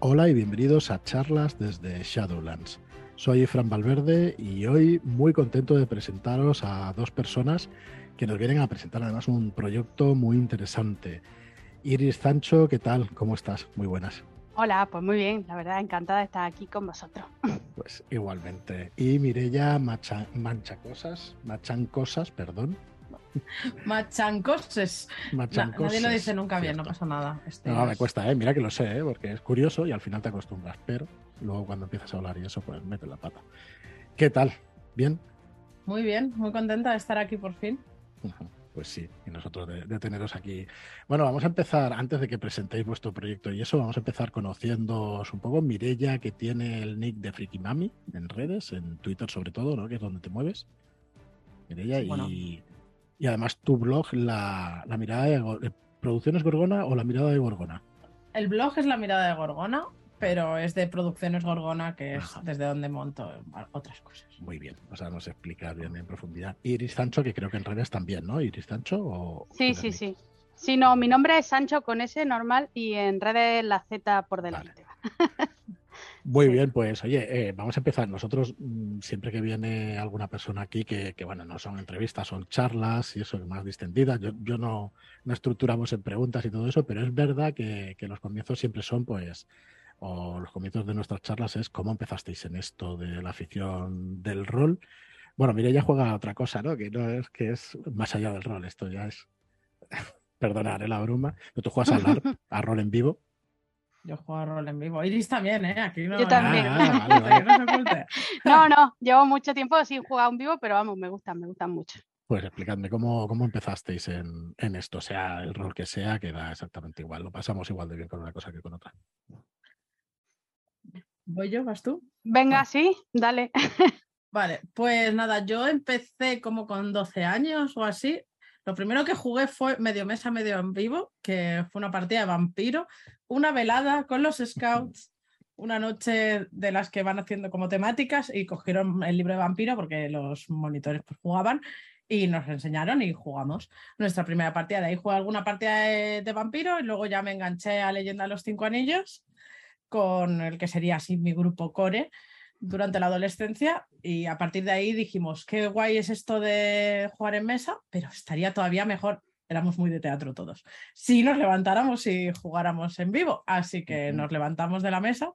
Hola y bienvenidos a charlas desde Shadowlands. Soy Fran Valverde y hoy muy contento de presentaros a dos personas que nos vienen a presentar además un proyecto muy interesante. Iris Sancho, ¿qué tal? ¿Cómo estás? Muy buenas. Hola, pues muy bien, la verdad encantada de estar aquí con vosotros. Pues igualmente. Y Mirella Macha, Manchacosas, Machancosas, perdón. Machancoses. Machancoses. nadie lo dice nunca bien, no pasa nada. Este No, me es- cuesta, ¿eh? mira que lo sé, ¿eh? porque es curioso y al final te acostumbras, pero luego cuando empiezas a hablar y eso, pues mete la pata. ¿Qué tal? ¿Bien? Muy bien, muy contenta de estar aquí por fin. Pues sí, y nosotros de, de teneros aquí. Bueno, vamos a empezar, antes de que presentéis vuestro proyecto y eso, vamos a empezar conociéndoos un poco. Mirella, que tiene el nick de Friki Mami en redes, en Twitter sobre todo, ¿no? Que es donde te mueves. Mirella, Bueno. y, y además tu blog, la, la mirada de, de Producciones Gorgona o la mirada de Gorgona. El blog es la mirada de Gorgona, pero es de Producciones Gorgona, que es Ajá. desde donde monto otras cosas. Muy bien, o sea, nos explicas bien en profundidad. Iris Sancho, que creo que en redes también, ¿no? Iris Sancho o. Sí, sí, sí. Sí, no, mi nombre es Sancho con S normal y en redes la Z por delante. Muy bien, pues oye, eh, vamos a empezar. Nosotros, mm, siempre que viene alguna persona aquí, que, que, bueno, no son entrevistas, son charlas y eso, más distendidas. Yo, yo no, no estructuramos en preguntas y todo eso, pero es verdad que, que los comienzos siempre son, pues, o los comienzos de nuestras charlas es cómo empezasteis en esto de la afición del rol. Bueno, mire, ya juega otra cosa, ¿no? Que no es que es más allá del rol, esto ya es. Perdonar ¿eh? la broma. Pero tú juegas a, LARP, a rol en vivo. Yo juego a rol en vivo. Iris también, ¿eh? Aquí no, Yo también. Ah, vale, vale. No. No, no, llevo mucho tiempo sin jugar un vivo, pero vamos, me gustan, me gustan mucho. Pues explicadme cómo, cómo empezasteis en, en esto, sea el rol que sea, que da exactamente igual. Lo pasamos igual de bien con una cosa que con otra. ¿Voy yo? ¿Vas tú? Venga, sí, dale. Vale, pues nada, yo empecé como con 12 años o así. Lo primero que jugué fue medio mesa, medio en vivo, que fue una partida de vampiro, una velada con los scouts, una noche de las que van haciendo como temáticas y cogieron el libro de vampiro porque los monitores pues, jugaban y nos enseñaron y jugamos. Nuestra primera partida, de ahí jugué alguna partida de, de vampiro y luego ya me enganché a Leyenda de los Cinco Anillos con el que sería así mi grupo core durante la adolescencia y a partir de ahí dijimos, qué guay es esto de jugar en mesa, pero estaría todavía mejor, éramos muy de teatro todos, si nos levantáramos y jugáramos en vivo. Así que Ujú. nos levantamos de la mesa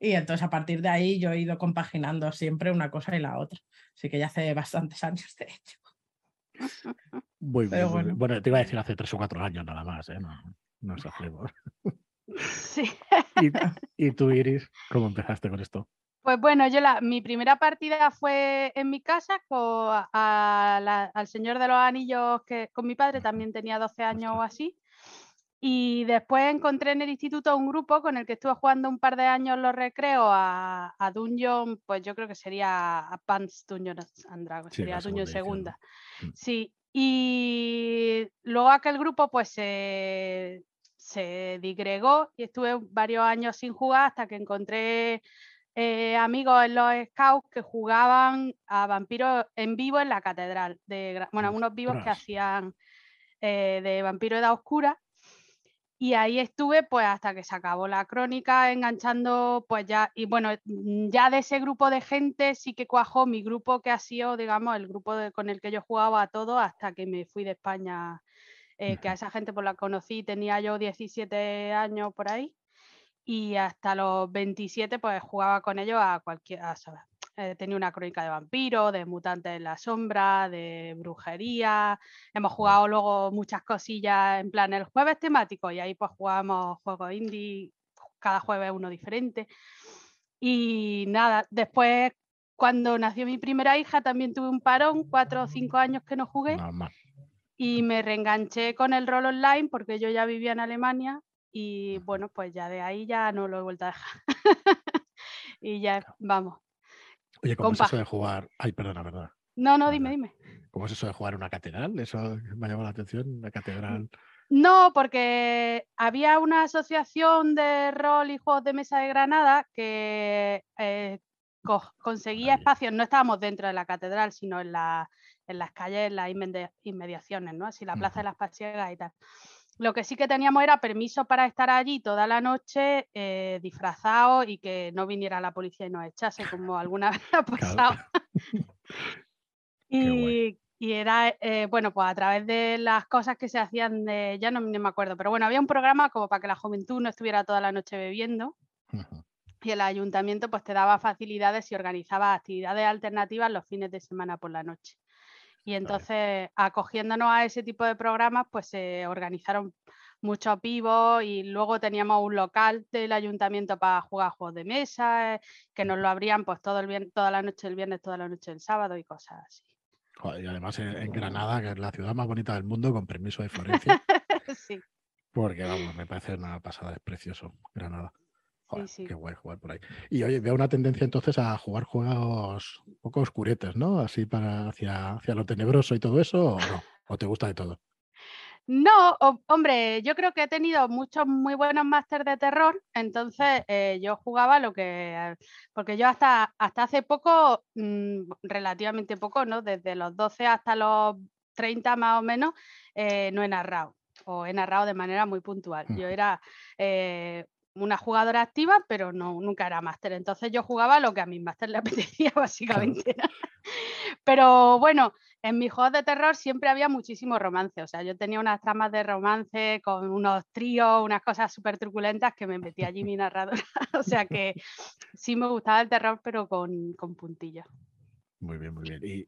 y entonces a partir de ahí yo he ido compaginando siempre una cosa y la otra. Así que ya hace bastantes años de hecho. Muy bien. Muy bueno. Bueno, te iba a decir hace tres o cuatro años nada más, ¿eh? No, no exageremos. Sí. ¿Y, y tú, Iris, cómo empezaste con esto? Pues bueno, yo la, mi primera partida fue en mi casa con, a la- al Señor de los Anillos, que con mi padre también tenía 12 años o así. Y después encontré en el instituto un grupo con el que estuve jugando un par de años los recreos a, a Dungeon, pues yo creo que sería Advanced Dungeons and Dragons, Sí, sería Dungeon segunda segunda. Mm. Sí, y luego aquel grupo pues se, se digregó y estuve varios años sin jugar hasta que encontré eh, amigos en los scouts que jugaban a vampiros en vivo en la catedral. De, bueno, unos vivos que hacían eh, de vampiro edad oscura. Y ahí estuve pues hasta que se acabó la crónica, enganchando pues ya, y bueno, mm, ya de ese grupo de gente sí que cuajó mi grupo que ha sido, digamos, el grupo de- con el que yo jugaba a todo hasta que me fui de España, eh, que a esa gente pues la conocí, tenía yo 17 años por ahí, y hasta los 27 pues jugaba con ellos a cualquier, a. Eh, tenía una crónica de vampiros, de mutantes en la sombra, de brujería. Hemos jugado luego muchas cosillas en plan el jueves temático y ahí pues jugamos juegos indie, cada jueves uno diferente. Y nada, después cuando nació mi primera hija también tuve un parón, cuatro o cinco años que no jugué Normal. y me reenganché con el rol online porque yo ya vivía en Alemania y bueno, pues ya de ahí ya no lo he vuelto a dejar. y ya, vamos. Oye, ¿cómo Compa. es eso de jugar? Ay, perdona, verdad. No, no, dime, dime. ¿Cómo es eso de jugar una catedral? Eso me ha llamado la atención, una catedral. No, porque había una asociación de rol y juegos de mesa de Granada que eh, co- conseguía espacios, no estábamos dentro de la catedral, sino en, la- en las calles, en las inmedi- inmediaciones, ¿no? Así la Plaza de las Pasiegas y tal. Lo que sí que teníamos era permiso para estar allí toda la noche eh, disfrazados y que no viniera la policía y nos echase, como alguna vez ha pasado. y, y, era, eh, bueno, pues a través de las cosas que se hacían, de, ya no, me acuerdo, pero bueno, había un programa como para que la juventud no estuviera toda la noche bebiendo. Y el ayuntamiento pues te daba facilidades y organizaba actividades alternativas los fines de semana por la noche. Y entonces, acogiéndonos a ese tipo de programas, pues se organizaron muchos vivos y luego teníamos un local del ayuntamiento para jugar juegos de mesa, eh, que nos lo abrían pues todo el toda la noche el viernes, toda la noche el sábado y cosas así. y además en Granada, que es la ciudad más bonita del mundo, con permiso de Florencia. sí. Porque vamos, me parece una pasada, es precioso, Granada sí, Qué guay jugar por ahí. Y oye, veo una tendencia entonces a jugar juegos un poco oscuretes, ¿no? Así para hacia, hacia lo tenebroso y todo eso, ¿o no? ¿O te gusta de todo? No, hombre, yo creo que he tenido muchos muy buenos másters de terror, entonces eh, yo jugaba lo que, porque yo hasta, hasta hace poco, mm, relativamente poco, ¿no? Desde los 12 hasta los 30 más o menos, eh, no he narrado, o he narrado de manera muy puntual. Yo era eh, una jugadora activa, pero no, nunca era máster. Entonces yo jugaba lo que a mi máster le apetecía, básicamente. Pero bueno, en mis juegos de terror siempre había muchísimo romance. O sea, yo tenía unas tramas de romance con unos tríos, unas cosas súper truculentas que me metía allí mi narradora. o sea que sí me gustaba el terror, pero con, con puntillas. Muy bien, muy bien. Y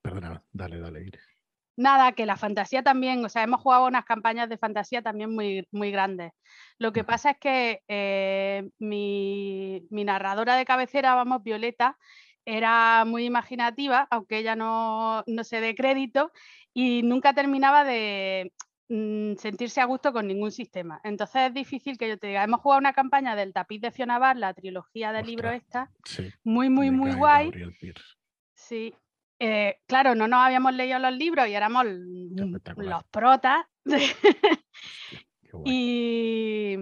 perdona, dale, dale, Iris. Nada, que la fantasía también, o sea, hemos jugado unas campañas de fantasía también muy, muy grandes. Lo que pasa es que eh, mi, narradora de cabecera, vamos, Violeta, era muy imaginativa, aunque ella no, se dé crédito, y nunca terminaba de mm, sentirse a gusto con ningún sistema. Entonces es difícil que yo te diga, hemos jugado una campaña del tapiz de Fionavar, la trilogía del libro esta, muy, muy, muy guay. Sí, eh, claro, no nos habíamos leído los libros y éramos los protas. y,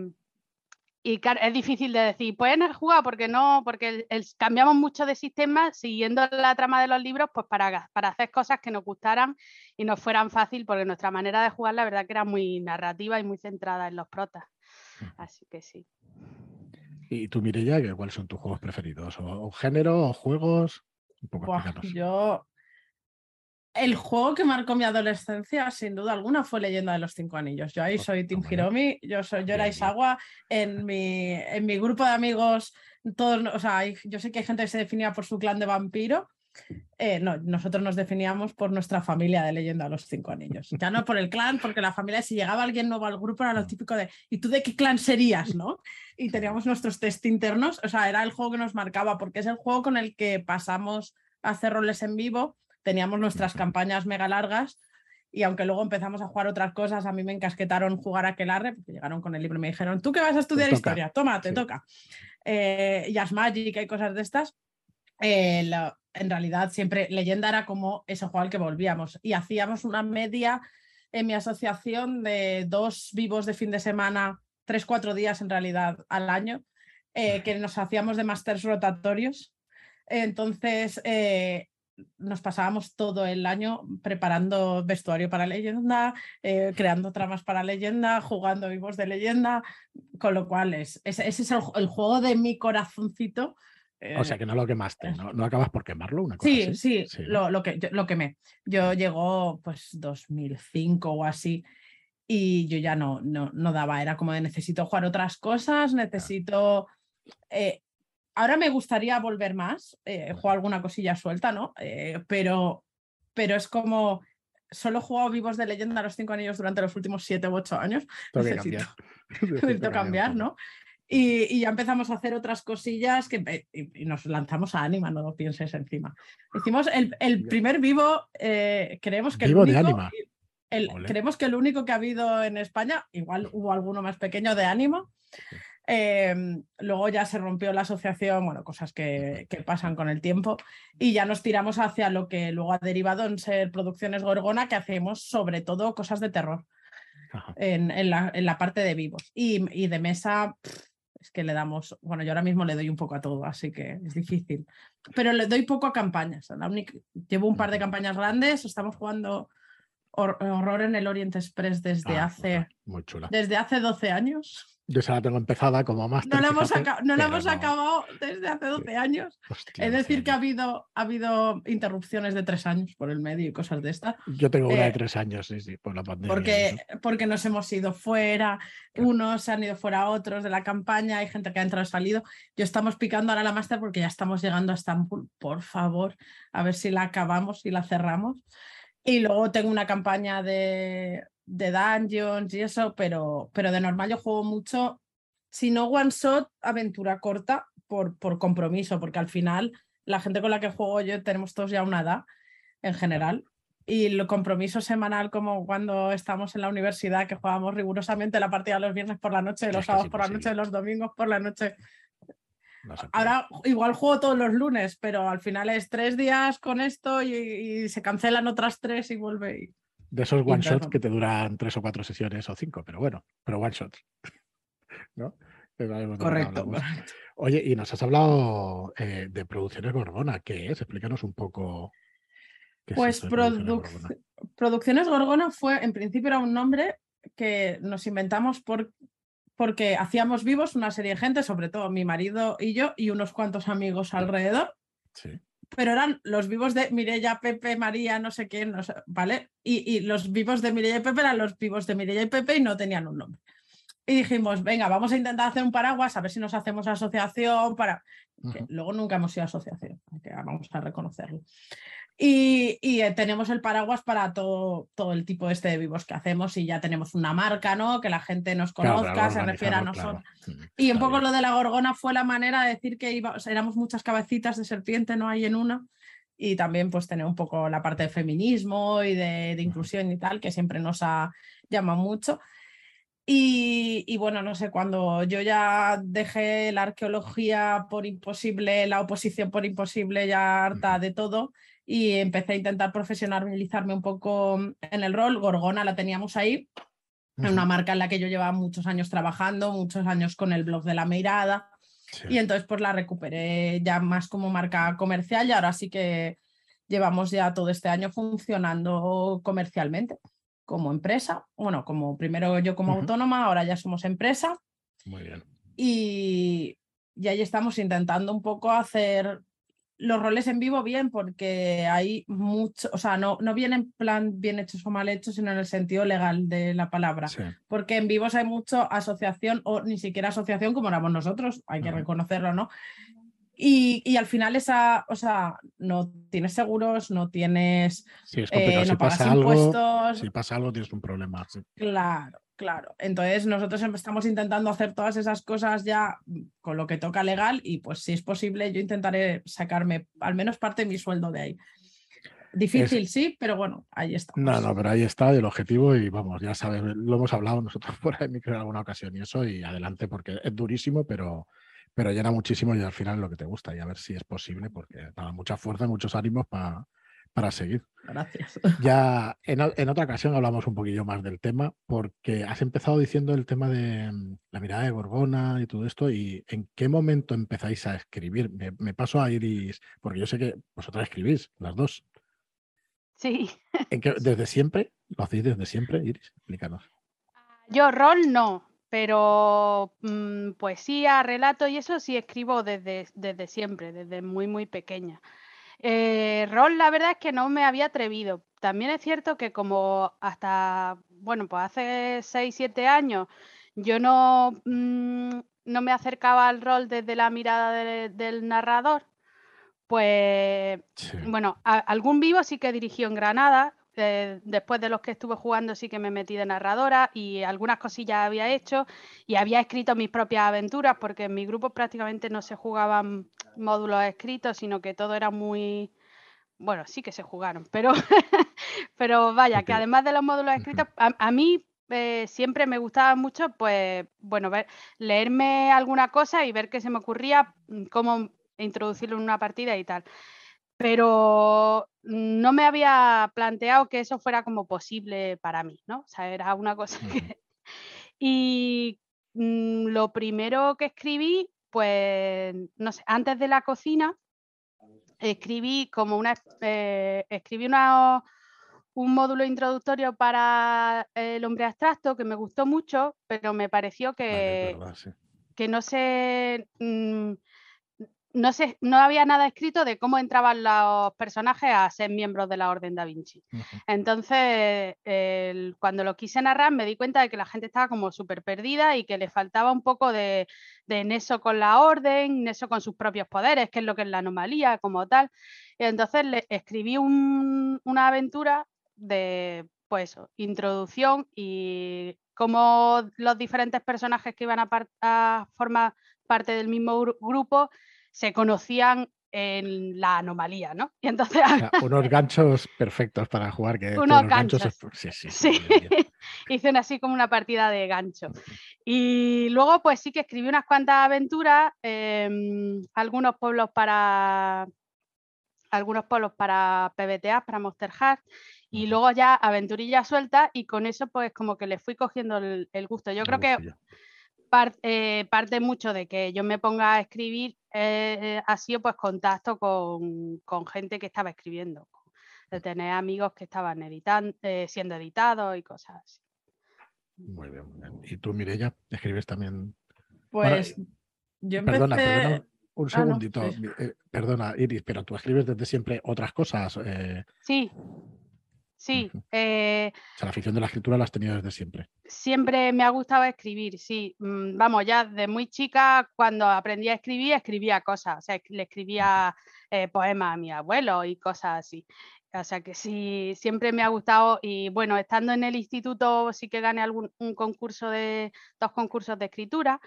claro, es difícil de decir, pueden jugar porque no, porque cambiamos mucho de sistema siguiendo la trama de los libros, pues para, para hacer cosas que nos gustaran y nos fueran fácil, porque nuestra manera de jugar, la verdad que era muy narrativa y muy centrada en los protas. Así que sí. ¿Y tú, Mireya, cuáles son tus juegos preferidos? ¿O, género o juegos? yo el juego que marcó mi adolescencia, sin duda alguna, fue Leyenda de los Cinco Anillos. Yo ahí soy Tim Hiromi, yo soy yo era Isagua. En mi, en mi grupo de amigos, todos, o sea, yo sé que hay gente que se definía por su clan de vampiro. Eh, no, nosotros nos definíamos por nuestra familia de Leyenda de los Cinco Anillos. Ya no por el clan, porque la familia, si llegaba alguien nuevo al grupo, era lo típico de ¿y tú de qué clan serías? ¿no? Y teníamos nuestros test internos, o sea, era el juego que nos marcaba, porque es el juego con el que pasamos a hacer roles en vivo teníamos nuestras campañas mega largas y aunque luego empezamos a jugar otras cosas, a mí me encasquetaron jugar a Aquelarre, porque llegaron con el libro y me dijeron, ¿tú qué vas a estudiar historia? Toma, te toca. Eh, Jazz Magic, hay cosas de estas. Eh, en realidad siempre leyenda era como ese juego al que volvíamos y hacíamos una media en mi asociación de dos vivos de fin de semana, tres, cuatro días en realidad al año, eh, que nos hacíamos de másters rotatorios. Entonces, eh, nos pasábamos todo el año preparando vestuario para leyenda, eh, creando tramas para leyenda, jugando vivos de leyenda, con lo cual es, ese, es el, juego de mi corazoncito. o sea eh, que no lo quemaste, ¿no? ¿No acabas por quemarlo? Una sí, sí, lo, lo, que, lo quemé. Yo llegó pues 2005 o así y yo ya no, no, no daba, era como de necesito jugar otras cosas, necesito... Eh, ahora me gustaría volver más, eh, jugar alguna cosilla suelta, ¿no? Eh, pero, pero es como, solo he jugado vivos de leyenda a los cinco anillos durante los últimos siete u ocho años. Necesito cambiar, cambiar ¿no? Y, ya empezamos a hacer otras cosillas que y, nos lanzamos a Anima, no lo pienses encima. Hicimos el, primer vivo, eh, creemos que vivo el único, de Anima. creemos que el único que ha habido en España, igual hubo alguno más pequeño de Anima. Em, luego ya se rompió la asociación, bueno, cosas que, pasan con el tiempo, y ya nos tiramos hacia lo que luego ha derivado en ser Producciones Gorgona, que hacemos sobre todo cosas de terror en, la, parte de vivos. Y, de mesa, es que le damos, bueno, yo ahora mismo le doy un poco a todo, así que es difícil, pero le doy poco a campañas. La única, llevo un par de campañas grandes, estamos jugando Horror en el Orient Express desde Ah, hace Muy chula. desde hace 12 años. Yo se la tengo empezada como más. No la hemos, aca- no la hemos acabado desde hace 12 años. Es decir, que ha habido, ha habido interrupciones de tres años por el medio y cosas de estas, Yo tengo una de eh, tres años, sí, sí, por la pandemia. porque, porque nos hemos ido fuera, Claro. unos se han ido fuera otros de la campaña, hay gente que ha entrado y salido. Yo estamos picando ahora la máster porque ya estamos llegando a Estambul. Por favor, a ver si la acabamos y la cerramos. Y luego tengo una campaña de, de dungeons y eso, pero, pero de normal yo juego mucho, si no one shot, aventura corta por, por compromiso, porque al final la gente con la que juego yo tenemos todos ya una edad en general. Y el compromiso semanal, como cuando estamos en la universidad, que jugábamos rigurosamente la partida los viernes por la noche, los sábados por la noche, los domingos por la noche. No. Ahora igual juego todos los lunes, pero al final es tres días con esto y, y se cancelan otras tres y vuelve. y- De esos one shots que te duran tres o cuatro sesiones o cinco, pero bueno, pero one shots. ¿No? Correcto. Oye, y nos has hablado eh, de Producciones Gorgona. ¿Qué es? Explícanos un poco. qué es Pues Producciones produc- Gorgona. Producciones Gorgona fue, en principio era un nombre que nos inventamos por, porque hacíamos vivos una serie de gente, sobre todo mi marido y yo, y unos cuantos amigos alrededor, Sí. Pero eran los vivos de Mirella, Pepe, María, no sé quién, no sé, ¿vale? Y, y los vivos de Mirella y Pepe eran los vivos de Mirella y Pepe y no tenían un nombre. Y dijimos, venga, vamos a intentar hacer un paraguas, a ver si nos hacemos asociación para que luego nunca hemos sido asociación, que vamos a reconocerlo. Y, y, eh, tenemos el paraguas para todo, todo el tipo este de vivos que hacemos y ya tenemos una marca, ¿no? Que la gente nos Claro, conozca, para se refiere a nosotros. claro. Mm, Y un poco lo de la gorgona fue la manera de decir que sea, éramos muchas cabecitas de serpiente, no hay en una. Y también pues tener un poco la parte de feminismo y de, de inclusión y tal, que siempre nos ha llamado mucho. Y, y bueno, no sé, cuando yo ya dejé la arqueología por imposible, la oposición por imposible, ya harta de todo, y empecé a intentar profesionalizarme un poco en el rol, Gorgona la teníamos ahí, en una marca en la que yo llevaba muchos años trabajando, muchos años con el blog de la Meirada, Sí. y entonces pues la recuperé ya más como marca comercial y ahora sí que llevamos ya todo este año funcionando comercialmente como empresa. Bueno, como primero yo como autónoma, ahora ya somos empresa Muy bien. y, y ahí estamos intentando un poco hacer los roles en vivo bien porque hay mucho, o sea, no, no viene en plan bien hechos o mal hechos, sino en el sentido legal de la palabra Sí. porque en vivos hay mucho asociación o ni siquiera asociación como éramos nosotros, hay que reconocerlo, ¿no? Y, y al final esa, o sea, no tienes seguros, no tienes, Sí, es eh, no si pagas pasa algo, impuestos, si pasa algo, tienes un problema. sí. claro, claro. Entonces nosotros em- estamos intentando hacer todas esas cosas ya con lo que toca legal y pues si es posible yo intentaré sacarme al menos parte de mi sueldo de ahí. Difícil, sí, pero bueno, ahí estamos. No, no, pero ahí está el objetivo y vamos, ya sabes, lo hemos hablado nosotros por ahí en alguna ocasión y eso y adelante porque es durísimo, pero, pero llena muchísimo y al final es lo que te gusta y a ver si es posible porque nada, mucha fuerza y muchos ánimos pa- para seguir. Gracias. Ya en, otra ocasión hablamos un poquillo más del tema porque has empezado diciendo el tema de mm, la mirada de Gorgona y todo esto y en qué momento empezáis a escribir. Me, me paso a Iris, porque yo sé que vosotras escribís, las dos. Sí. ¿En qué- ¿Desde siempre? ¿Lo hacéis desde siempre, Iris? Explícanos. Yo rol no, pero mm, poesía, relato y eso sí escribo desde, desde siempre, desde muy, muy pequeña. Eh, rol, la verdad es que no me había atrevido. También es cierto que como hasta, bueno, pues hace 6, 7 años yo no, mm, no me acercaba al rol desde la mirada de- del narrador, pues Sí. bueno, a- algún vivo sí que dirigió en Granada. Después de los que estuve jugando sí que me metí de narradora y algunas cosillas había hecho y había escrito mis propias aventuras porque en mi grupo prácticamente no se jugaban módulos escritos, sino que todo era muy... Bueno, sí que se jugaron, pero, pero vaya, que además de los módulos escritos, a, a mí eh, siempre me gustaba mucho, pues, bueno, ver, leerme alguna cosa y ver qué se me ocurría, mm, cómo introducirlo en una partida y tal. Pero no me había planteado que eso fuera como posible para mí, ¿no? O sea, era una cosa que... Y mm, lo primero que escribí, pues, no sé, antes de la cocina, escribí como una, eh, escribí una, un módulo introductorio para el hombre abstracto que me gustó mucho, pero me pareció que, que no se... Mm, no, sé, no había nada escrito de cómo entraban los personajes a ser miembros de la Orden Da Vinci. Entonces, cuando lo quise narrar, me di cuenta de que la gente estaba como súper perdida y que le faltaba un poco de, de neso con la Orden, neso con sus propios poderes, que es lo que es la anomalía como tal. Y entonces le escribí una aventura de, pues, introducción y cómo los diferentes personajes que iban a, a formar parte del mismo grupo se conocían en la anomalía, ¿no? Y entonces... unos ganchos perfectos para jugar. Que unos ganchos. Sí, sí. sí. Hice así como una partida de gancho. Y luego, pues sí que escribí unas cuantas aventuras, em, algunos pueblos para algunos pueblos para PBTA, para Monster Heart, y luego ya aventurillas sueltas, y con eso, pues como que le fui cogiendo el, gusto. Yo creo que eh, parte mucho de que yo me ponga a escribir eh, eh, ha sido pues contacto con, gente que estaba escribiendo, de tener amigos que estaban editando, siendo editados y cosas así. Muy bien, muy bien. ¿Y tú, Mirella, escribes también? Pues yo empecé... Perdona, perdona, un ah, segundito. perdona, Iris, pero tú escribes desde siempre otras cosas. Sí, Sí. Eh, o sea, la afición de la escritura la has tenido desde siempre. Siempre me ha gustado escribir, sí. Mm, vamos, ya de muy chica, cuando aprendí a escribir, escribía cosas. O sea, le escribía eh, poemas a mi abuelo y cosas así. O sea que sí, siempre me ha gustado. Y bueno, estando en el instituto sí que gané algún un concurso de, dos concursos de escritura.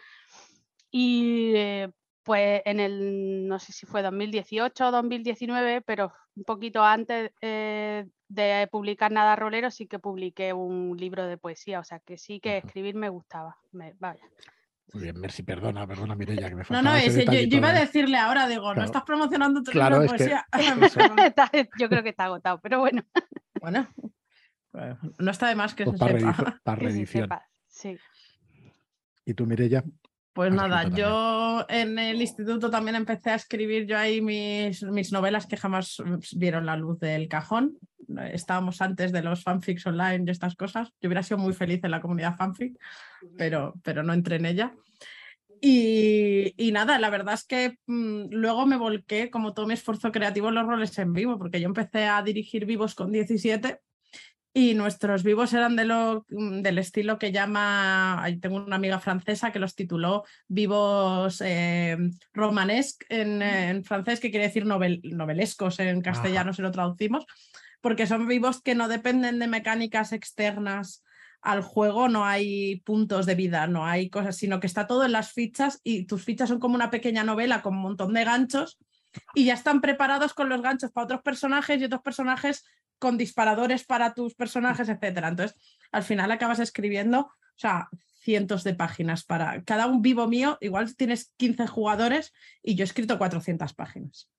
Y eh, pues en el, no sé si fue 2018 o 2019, pero un poquito antes eh, de publicar Nada Rolero, sí que publiqué un libro de poesía, o sea que sí que escribir me gustaba. vaya. Muy bien, Mercy, perdona, perdona, Mireia, que me. No, no, yo, iba a decirle ahora, digo, no estás promocionando tu libro de poesía. yo creo que está agotado, pero bueno. Bueno, no está de más que pues se para sepa. para reedición. Sí. ¿Y tú, Mireia? Pues nada, yo en el instituto también empecé a escribir yo ahí mis, mis novelas que jamás vieron la luz del cajón. Estábamos antes de los fanfics online y estas cosas. Yo hubiera sido muy feliz en la comunidad fanfic, pero, pero no entré en ella. Y, y, nada, la verdad es que mm, luego me volqué, como todo mi esfuerzo creativo, en los roles en vivo, porque yo empecé a dirigir vivos con 17 y nuestros vivos eran de lo, mm, del estilo que llama, tengo una amiga francesa que los tituló vivos eh, romanesque en, francés, que quiere decir novelescos en castellano, si lo traducimos, porque son vivos que no dependen de mecánicas externas al juego, no hay puntos de vida, no hay cosas, sino que está todo en las fichas y tus fichas son como una pequeña novela con un montón de ganchos y ya están preparados con los ganchos para otros personajes y otros personajes con disparadores para tus personajes, etcétera. Entonces, al final acabas escribiendo, o sea, cientos de páginas para cada un vivo mío, igual tienes 15 jugadores y yo he escrito 400 páginas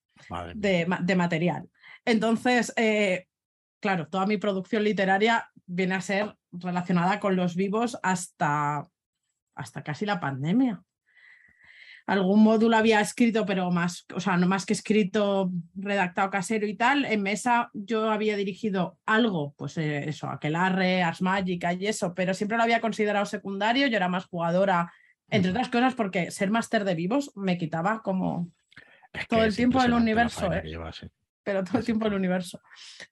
de, material. Entonces, eh, claro, toda mi producción literaria viene a ser relacionada con los vivos hasta, hasta casi la pandemia algún módulo había escrito, pero más, o sea, no más que escrito, redactado casero y tal. En mesa yo había dirigido algo, pues eh, eso, Aquelarre, Ars Magic y eso, pero siempre lo había considerado secundario. Yo era más jugadora, entre otras cosas, porque ser máster de vivos me quitaba como todo el tiempo del universo, ¿eh? pero todo el tiempo del universo.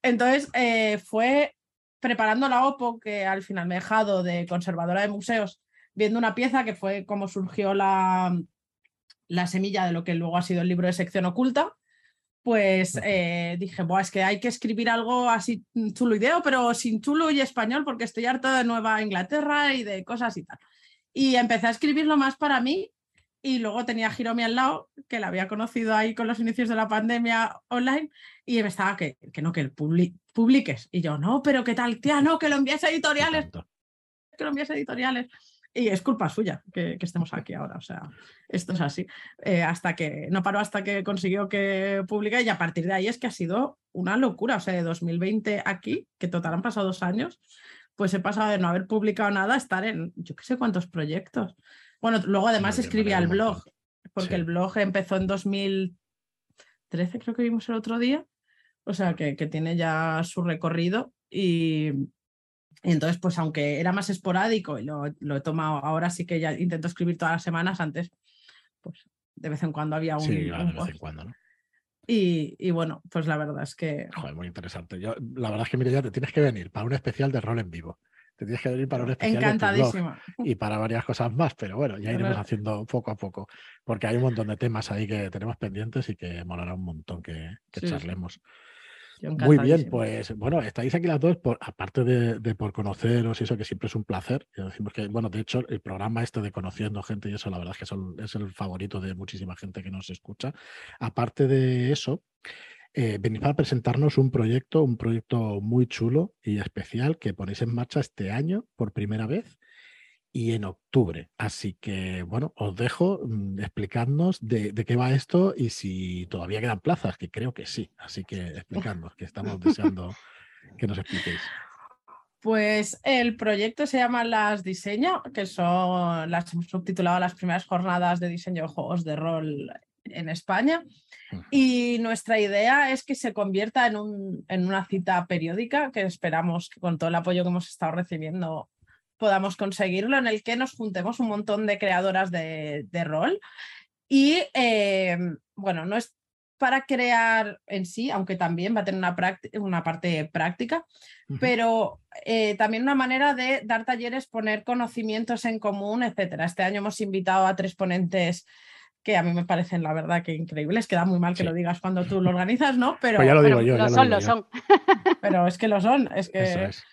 Entonces eh, fue preparando la OPO, que al final me he dejado de conservadora de museos, viendo una pieza que fue como surgió la, la semilla de lo que luego ha sido el libro de sección oculta, pues eh, dije, es que hay que escribir algo así chulo ideo, pero sin chulo y español, porque estoy harta de Nueva Inglaterra y de cosas y tal. Y empecé a escribirlo más para mí y luego tenía a Hiromi al lado, que la había conocido ahí con los inicios de la pandemia online, y me estaba que, que no, que publiques. Y yo, no, pero qué tal, tía, no, que lo envíes a editoriales. Que lo envíes a editoriales. Y es culpa suya que, estemos aquí ahora. O sea, esto es así. Eh, hasta que no paró hasta que consiguió que publique y a partir de ahí es que ha sido una locura. O sea, de 2020 aquí, que total han pasado dos años, pues he pasado de no haber publicado nada a estar en yo qué sé cuántos proyectos. Bueno, luego además escribía el blog, porque el blog empezó en 2013, creo que vimos el otro día. O sea, que, que tiene ya su recorrido y, entonces, pues aunque era más esporádico y lo, he tomado, ahora sí que ya intento escribir todas las semanas, antes, pues de vez en cuando había un... Sí, de vez en cuando, ¿no? Y, bueno, pues la verdad es que... Joder, muy interesante. Yo, la verdad es que, mira, ya te tienes que venir para un especial de rol en vivo. Te tienes que venir para un especial Encantadísima. y para varias cosas más, pero bueno, ya iremos haciendo poco a poco, porque hay un montón de temas ahí que tenemos pendientes y que molará un montón que, charlemos. Muy bien, pues bueno, estáis aquí las dos, por, aparte de, por conoceros y eso, que siempre es un placer. decimos que, bueno, de hecho, el programa este de conociendo gente y eso, la verdad es que es el favorito de muchísima gente que nos escucha. Aparte de eso, eh, venís para presentarnos un proyecto, un proyecto muy chulo y especial que ponéis en marcha este año por primera vez y en octubre. Así que, bueno, os dejo mm, explicarnos de, qué va esto y si todavía quedan plazas, que creo que sí. Así que explicadnos, que estamos deseando que nos expliquéis. Pues el proyecto se llama Las Diseño, que son las hemos subtitulado las primeras jornadas de diseño de juegos de rol en España. Y nuestra idea es que se convierta en, un, en una cita periódica, que esperamos que con todo el apoyo que hemos estado recibiendo podamos conseguirlo, en el que nos juntemos un montón de creadoras de, rol. Y eh, bueno, no es para crear en sí, aunque también va a tener una, una parte práctica, pero eh, también una manera de dar talleres, poner conocimientos en común, etcétera. Este año hemos invitado a tres ponentes que a mí me parecen la verdad que increíbles, queda muy mal que lo digas cuando tú lo organizas, ¿no? Pero pues ya lo digo yo, lo son, lo, son. Pero es que lo son, es que es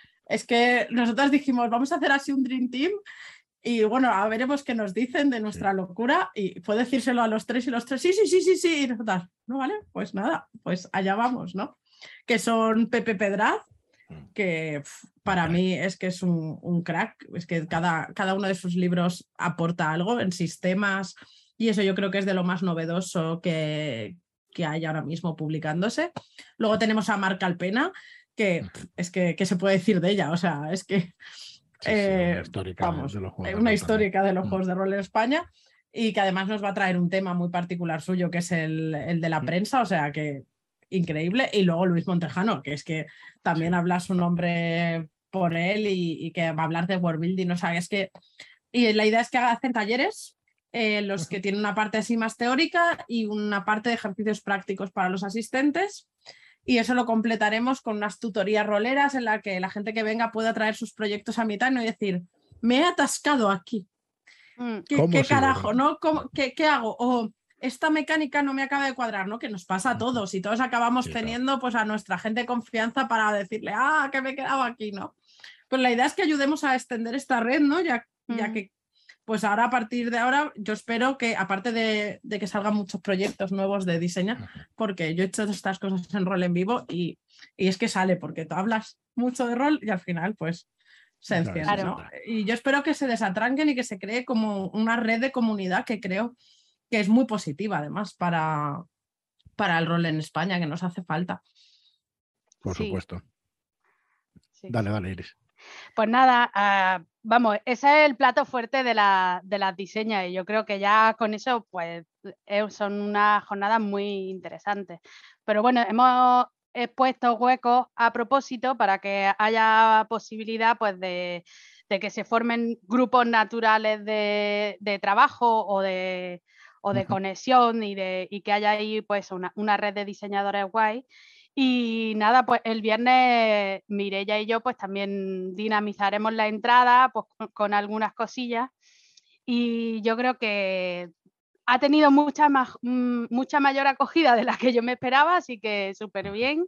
que nosotros dijimos, vamos a hacer así un Dream Team y bueno, a veremos qué nos dicen de nuestra locura. Y puedo decírselo a los tres y los tres, sí, sí, sí, sí, sí, y nosotros, no vale, pues nada, pues allá vamos, ¿no? Que son Pepe Pedraz, mm. que para mí es que es un, crack, es que cada, cada uno de sus libros aporta algo en sistemas. Y eso yo creo que es de lo más novedoso que, que hay ahora mismo publicándose. Luego tenemos a Marc Alpena, que es que ¿qué se puede decir de ella? O sea, es que... una eh, histórica de los juegos. Una histórica de los juegos de rol en España y que además nos va a traer un tema muy particular suyo, que es el, el de la mm. prensa, o sea que increíble. Y luego Luis Montejano, que es que también habla su nombre por él y, que va a hablar de world building, o sea, es que... Y la idea es que hacen talleres, eh, los que tienen una parte así más teórica y una parte de ejercicios prácticos para los asistentes y eso lo completaremos con unas tutorías roleras en la que la gente que venga pueda traer sus proyectos a mitad y decir, me he atascado aquí. Mm. ¿Qué, carajo? ¿no? qué, hago? O esta mecánica no me acaba de cuadrar, ¿no? Que nos pasa a todos y todos acabamos teniendo pues a nuestra gente confianza para decirle, ah, que me he quedado aquí, ¿no? Pues la idea es que ayudemos a extender esta red, ¿no? Ya, ya mm. que pues ahora a partir de ahora yo espero que aparte de, que salgan muchos proyectos nuevos de diseño, porque yo he hecho estas cosas en rol en vivo y, es que sale porque tú hablas mucho de rol y al final pues se enciende. Y yo espero que se desatranquen y que se cree como una red de comunidad que creo que es muy positiva además para, para el rol en España, que nos hace falta. Por supuesto. Dale, dale, Iris. Pues nada, ah, vamos, ese es el plato fuerte de, la, de las diseñas y yo creo que ya con eso pues eh, son unas jornadas muy interesantes. Pero bueno, hemos puesto huecos a propósito para que haya posibilidad pues de, que se formen grupos naturales de, trabajo o de, o de conexión y, de, y que haya ahí pues una, una red de diseñadores guay y nada, pues el viernes Mireya y yo pues también dinamizaremos la entrada pues, con, algunas cosillas y yo creo que ha tenido mucha, más, mm, mucha mayor acogida de la que yo me esperaba, así que súper bien.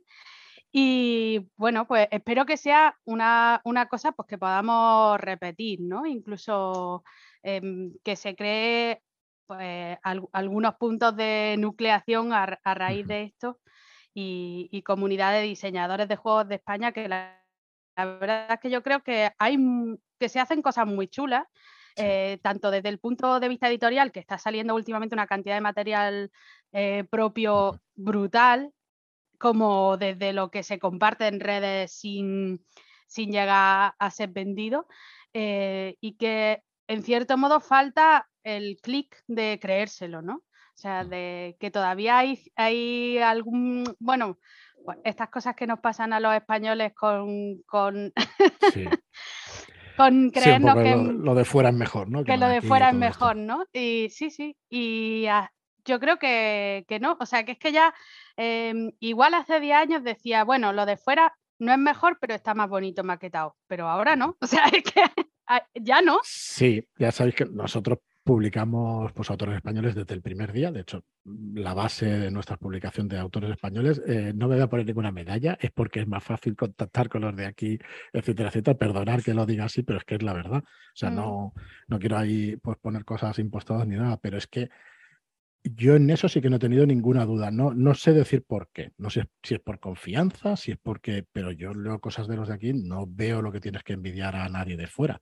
Y bueno, pues espero que sea una, cosa pues, que podamos repetir, ¿no? Incluso em, que se cree pues, algunos puntos de nucleación a, a raíz de esto y, comunidad de diseñadores de juegos de España que la, verdad es que yo creo que hay que se hacen cosas muy chulas. Eh, tanto desde el punto de vista editorial, que está saliendo últimamente una cantidad de material eh, propio brutal, como desde lo que se comparte en redes sin, sin llegar a ser vendido, eh, y que en cierto modo falta el clic de creérselo, ¿no? O sea, de que todavía hay, hay algún, bueno, Pues estas cosas que nos pasan a los españoles con, con, con creernos que lo, de fuera es mejor, ¿no? Que, lo de fuera es mejor, ¿no? Y sí, sí. Y yo creo que, no. O sea, que es que ya em, igual hace 10 años decía, bueno, lo de fuera no es mejor, pero está más bonito maquetado. Pero ahora no. O sea, es que ya no. Sí, ya sabéis que nosotros publicamos pues, autores españoles desde el primer día. De hecho, la base de nuestra publicación de autores españoles, eh, no me voy a poner ninguna medalla, es porque es más fácil contactar con los de aquí, etcétera, etcétera. Perdonar que lo diga así, pero es que es la verdad. O sea, mm. no, no quiero ahí pues, poner cosas impostadas ni nada, pero es que yo en eso sí que no he tenido ninguna duda. No, no sé decir por qué. No sé si es por confianza, si es porque, pero yo leo cosas de los de aquí, no veo lo que tienes que envidiar a nadie de fuera.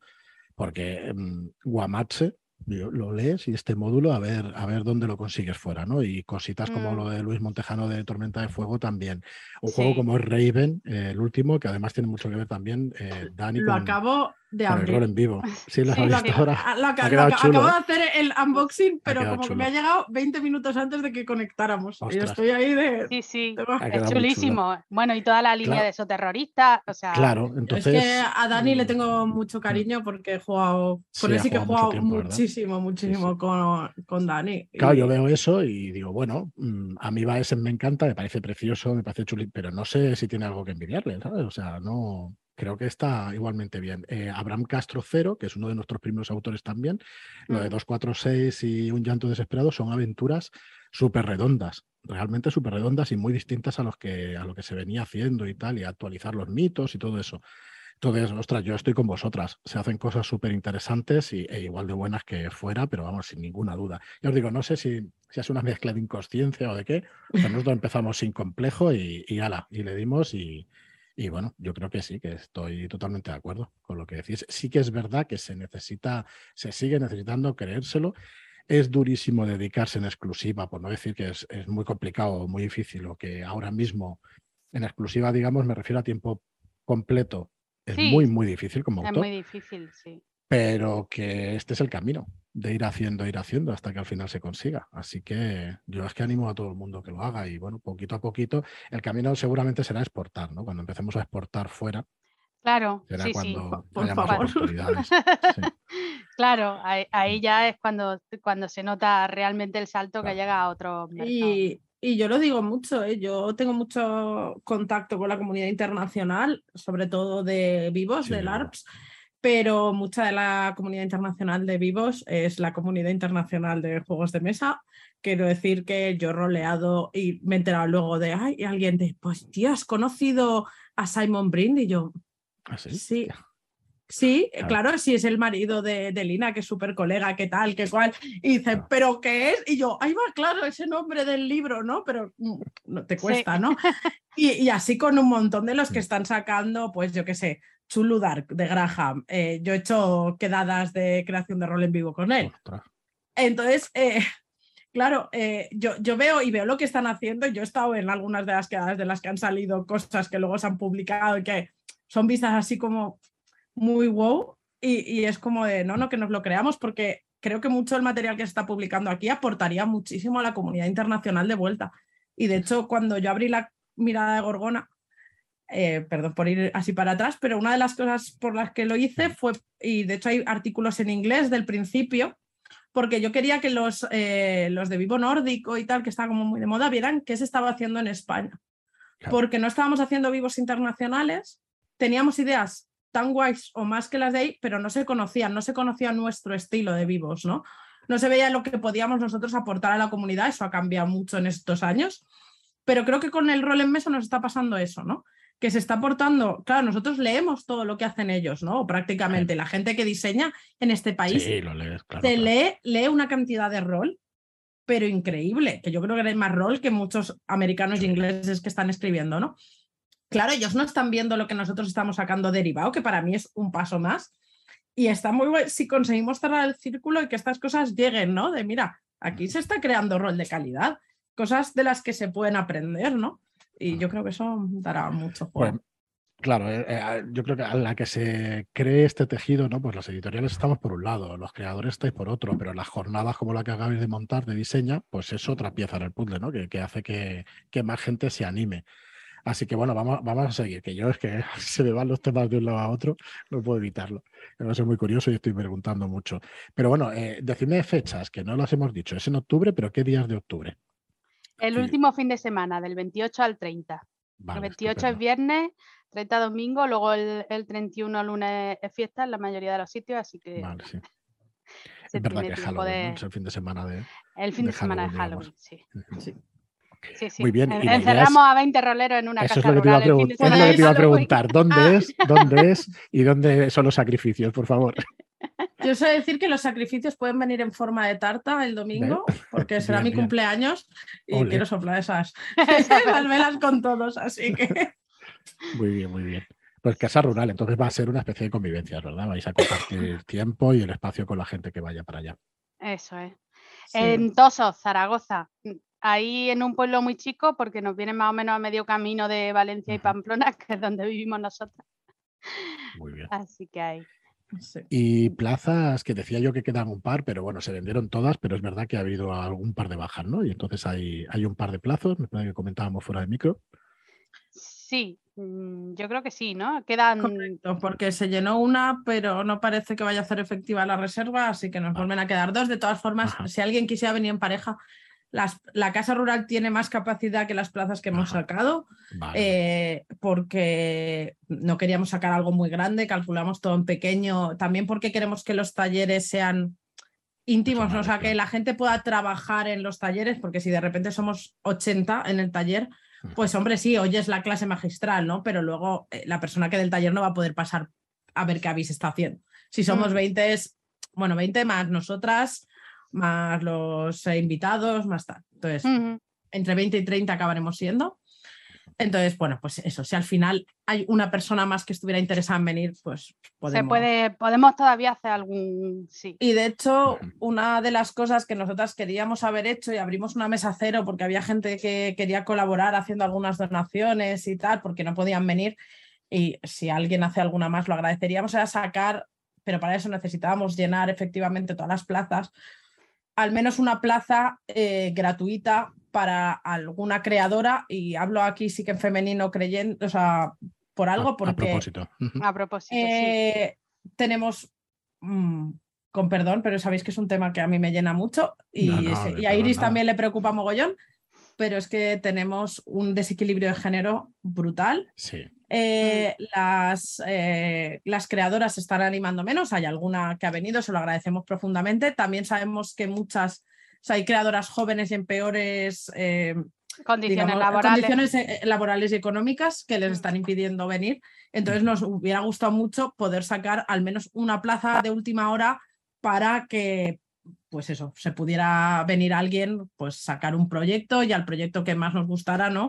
Porque um, Guamache, lo lees y este módulo a ver, a ver dónde lo consigues fuera, ¿no? Y cositas como mm. lo de Luis Montejano de Tormenta de Fuego también. Un juego como Raven, eh, el último, que además tiene mucho que ver también, eh, Dani. Lo acabo de abrir. El rol en vivo. Sí, lo, ahora. Lo, acabo de hacer el unboxing, pero como que me ha llegado 20 minutos antes de que conectáramos. Y estoy ahí de. Sí, sí. Es chulísimo. Bueno, y toda la línea de esos terroristas. O sea... Claro, entonces. Es que a Dani le mm, tengo mucho mm. cariño porque he jugado. Con él sí que he jugado muchísimo, muchísimo con, con, Dani. Claro, yo veo eso y digo, bueno, mm, a mí Baesen me encanta, me parece precioso, me parece chulísimo, pero no sé si tiene algo que envidiarle, ¿sabes? O sea, no creo que está igualmente bien. Eh, Abraham Castro Cero, que es uno de nuestros primeros autores también, lo de 246 y Un llanto desesperado son aventuras súper redondas, realmente súper redondas y muy distintas a, los que, a lo que se venía haciendo y tal, y actualizar los mitos y todo eso. Entonces, ostras, yo estoy con vosotras. Se hacen cosas súper interesantes y, e igual de buenas que fuera, pero vamos, sin ninguna duda. Ya os digo, no sé si, si es una mezcla de inconsciencia o de qué, pero nosotros empezamos sin complejo y, y ala, y le dimos y, y bueno, yo creo que sí, que estoy totalmente de acuerdo con lo que decís. Sí que es verdad que se necesita, se sigue necesitando creérselo. Es durísimo dedicarse en exclusiva, por no decir que es, muy complicado, muy difícil, o que ahora mismo en exclusiva, digamos, me refiero a tiempo completo. Es muy, muy difícil como autor. Es muy difícil, sí. Pero que este es el camino de ir haciendo, ir haciendo hasta que al final se consiga. Así que yo es que animo a todo el mundo que lo haga y bueno, poquito a poquito, el camino seguramente será exportar, ¿no? Cuando empecemos a exportar fuera. Claro, será sí, cuando sí. haya más oportunidades. Claro, ahí, ya es cuando, cuando se nota realmente el salto que llega a otro mercado. Y, y yo lo digo mucho, ¿eh? yo tengo mucho contacto con la comunidad internacional, sobre todo de vivos, de LARPs pero mucha de la comunidad internacional de vivos es la comunidad internacional de juegos de mesa. Quiero decir que yo he roleado y me he enterado luego de, ay, alguien de, pues tío, ¿has conocido a Simon Brind? Y yo, ¿Ah, sí? Sí. Sí, claro. sí es el marido de, Lina, que es súper colega, qué tal, qué cual. Y dice, ¿pero qué es? Y yo, ahí va, claro, ese nombre del libro, ¿no? Pero mm, no te cuesta, ¿no? Y, y, así con un montón de los que están sacando, pues yo qué sé, Chulu Dark de Graham. Eh, yo he hecho quedadas de creación de rol en vivo con él. Entonces, eh, claro, eh, yo, yo, veo y veo lo que están haciendo. Yo he estado en algunas de las quedadas de las que han salido cosas que luego se han publicado y que son vistas así como muy wow. Y, y es como de, no, no, que nos lo creamos porque creo que mucho del material que se está publicando aquí aportaría muchísimo a la comunidad internacional de vuelta. Y de hecho, cuando yo abrí la mirada de Gorgona, eh, perdón por ir así para atrás, pero una de las cosas por las que lo hice fue, y de hecho hay artículos en inglés del principio, porque yo quería que los, eh, los de Vivo Nórdico y tal, que está como muy de moda, vieran qué se estaba haciendo en España. Porque no estábamos haciendo vivos internacionales, teníamos ideas tan guays o más que las de ahí, pero no se conocían, no se conocía nuestro estilo de vivos, ¿no? No se veía lo que podíamos nosotros aportar a la comunidad, eso ha cambiado mucho en estos años, pero creo que con el rol en mesa nos está pasando eso, ¿no? Que se está aportando. Claro, nosotros leemos todo lo que hacen ellos, ¿no? Prácticamente la gente que diseña en este país sí, lo lees, claro, se Lee, lee una cantidad de rol, pero increíble, que yo creo que hay más rol que muchos americanos y ingleses que están escribiendo, ¿no? Claro, ellos no están viendo lo que nosotros estamos sacando derivado, que para mí es un paso más. Y está muy bueno si conseguimos cerrar el círculo y que estas cosas lleguen, ¿no? De mira, aquí se está creando rol de calidad, cosas de las que se pueden aprender, ¿no? Y yo creo que eso dará mucho juego. claro, eh, eh, yo creo que a la que se cree este tejido, ¿no? Pues los editoriales estamos por un lado, los creadores estáis por otro, pero las jornadas como la que acabáis de montar de diseño, pues es otra pieza en el puzzle, ¿no? Que, hace que, que, más gente se anime. Así que bueno, vamos, vamos a seguir, que yo es que se me van los temas de un lado a otro, no puedo evitarlo. Me ser muy curioso y estoy preguntando mucho. Pero bueno, eh, decidme fechas, que no las hemos dicho. Es en octubre, pero ¿qué días de octubre? El último fin de semana, del 28 al 30. el 28 es viernes, 30 domingo, luego el, 31 lunes es fiesta en la mayoría de los sitios, así que... Vale, sí. es verdad que es Halloween, es el fin de semana de... El fin de, semana de Halloween, sí. sí. Sí, Muy bien. Encerramos a 20 roleros en una Eso casa es lo que te iba a, preguntar. ¿Dónde es? ¿Dónde es? ¿Y dónde son los sacrificios, por favor? Yo sé decir que los sacrificios pueden venir en forma de tarta el domingo, porque será mi cumpleaños y quiero soplar esas las velas con todos, así que. Muy bien, muy bien. Pues casa rural, entonces va a ser una especie de convivencia, ¿verdad? Vais a compartir tiempo y el espacio con la gente que vaya para allá. Eso es. En Tosos, Zaragoza, ahí en un pueblo muy chico, porque nos viene más o menos a medio camino de Valencia y Pamplona, que es donde vivimos nosotros. Muy bien. Así que Y plazas que decía yo que quedan un par, pero bueno, se vendieron todas, pero es verdad que ha habido algún par de bajas, ¿no? Y entonces hay, hay un par de plazos, me parece que comentábamos fuera de micro. Sí, mm, yo creo que sí, ¿no? Quedan. Correcto, porque se llenó una, pero no parece que vaya a ser efectiva la reserva, así que nos vuelven a quedar dos. De todas formas, si alguien quisiera venir en pareja, la casa rural tiene más capacidad que las plazas que hemos sacado, eh, porque no queríamos sacar algo muy grande, calculamos todo en pequeño, también porque queremos que los talleres sean íntimos, o sea, que la gente pueda trabajar en los talleres, porque si de repente somos 80 en el taller, pues hombre, sí, hoy es la clase magistral, ¿no? Pero luego eh, la persona que del taller no va a poder pasar a ver qué habéis está haciendo. Si somos 20 mm. es, bueno, 20 más nosotras, más los eh, invitados, más tal. Entonces, entre 20 y 30 acabaremos siendo. Entonces, bueno, pues eso, si al final hay una persona más que estuviera interesada en venir, pues podemos. Se puede, podemos todavía hacer algún sí. Y de hecho, una de las cosas que nosotras queríamos haber hecho y abrimos una mesa cero porque había gente que quería colaborar haciendo algunas donaciones y tal, porque no podían venir. Y si alguien hace alguna más, lo agradeceríamos, era sacar, pero para eso necesitábamos llenar efectivamente todas las plazas, al menos una plaza eh, gratuita para alguna creadora, y hablo aquí sí que en femenino creyendo, o sea, por algo, porque... A propósito. A propósito, eh, Tenemos, mm, con perdón, pero sabéis que es un tema que a mí me llena mucho y, y a Iris también le preocupa mogollón, pero es que tenemos un desequilibrio de género brutal. Sí. Eh, las, eh, las creadoras se están animando menos, hay alguna que ha venido, se lo agradecemos profundamente. También sabemos que muchas, hay creadoras jóvenes y en peores eh, condiciones, laborales. condiciones laborales y económicas que les están impidiendo venir. Entonces nos hubiera gustado mucho poder sacar al menos una plaza de última hora para que pues eso, se pudiera venir alguien, pues sacar un proyecto y al proyecto que más nos gustara, ¿no?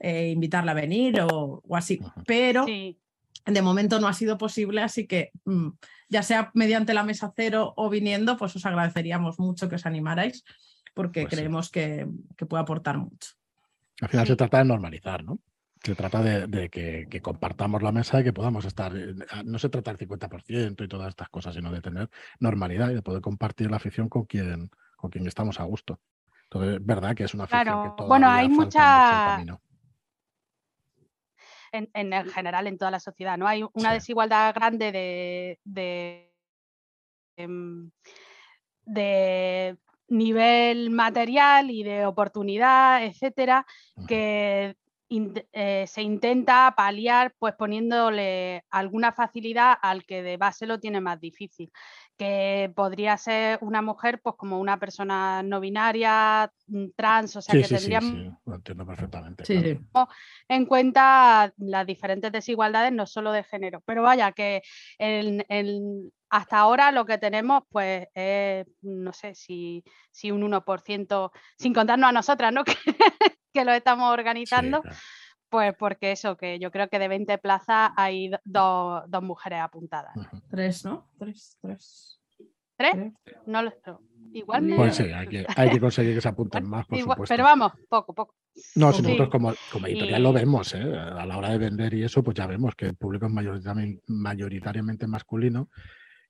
Eh, invitarla a venir o, así. Pero de momento no ha sido posible, así que mm, ya sea mediante la mesa cero o viniendo, pues os agradeceríamos mucho que os animarais, porque pues creemos que, puede aportar mucho. Al final se trata de normalizar, ¿no? Se trata de, que, compartamos la mesa y que podamos estar. Eh, no se trata del 50% y todas estas cosas, sino de tener normalidad y de poder compartir la afición con quien, con quien estamos a gusto. Entonces, es verdad que es una afición que todavía bueno, hay mucha en, general en toda la sociedad. ¿no? Hay una desigualdad grande de, de, em, de, nivel material y de oportunidad, etcétera, que eh, se intenta paliar pues poniéndole alguna facilidad al que de base lo tiene más difícil que podría ser una mujer, pues como una persona no binaria, mm, trans, o sea que tendríamos sí, lo entiendo perfectamente. En cuenta las diferentes desigualdades, no solo de género, pero vaya que hasta ahora lo que tenemos, pues es, no sé si, si un 1%, sin contarnos a nosotras, ¿no? que, lo estamos organizando. Pues porque eso, que yo creo que de 20 plazas hay dos mujeres apuntadas. Tres, ¿no? Tres, tres. ¿Tres? No lo sé. Igual Pues sí, hay que, hay que conseguir que se apunten más, por supuesto. Pero vamos, poco, poco. No, si nosotros como, como editorial lo vemos, ¿eh? a la hora de vender y eso, pues ya vemos que el público es mayoritariamente masculino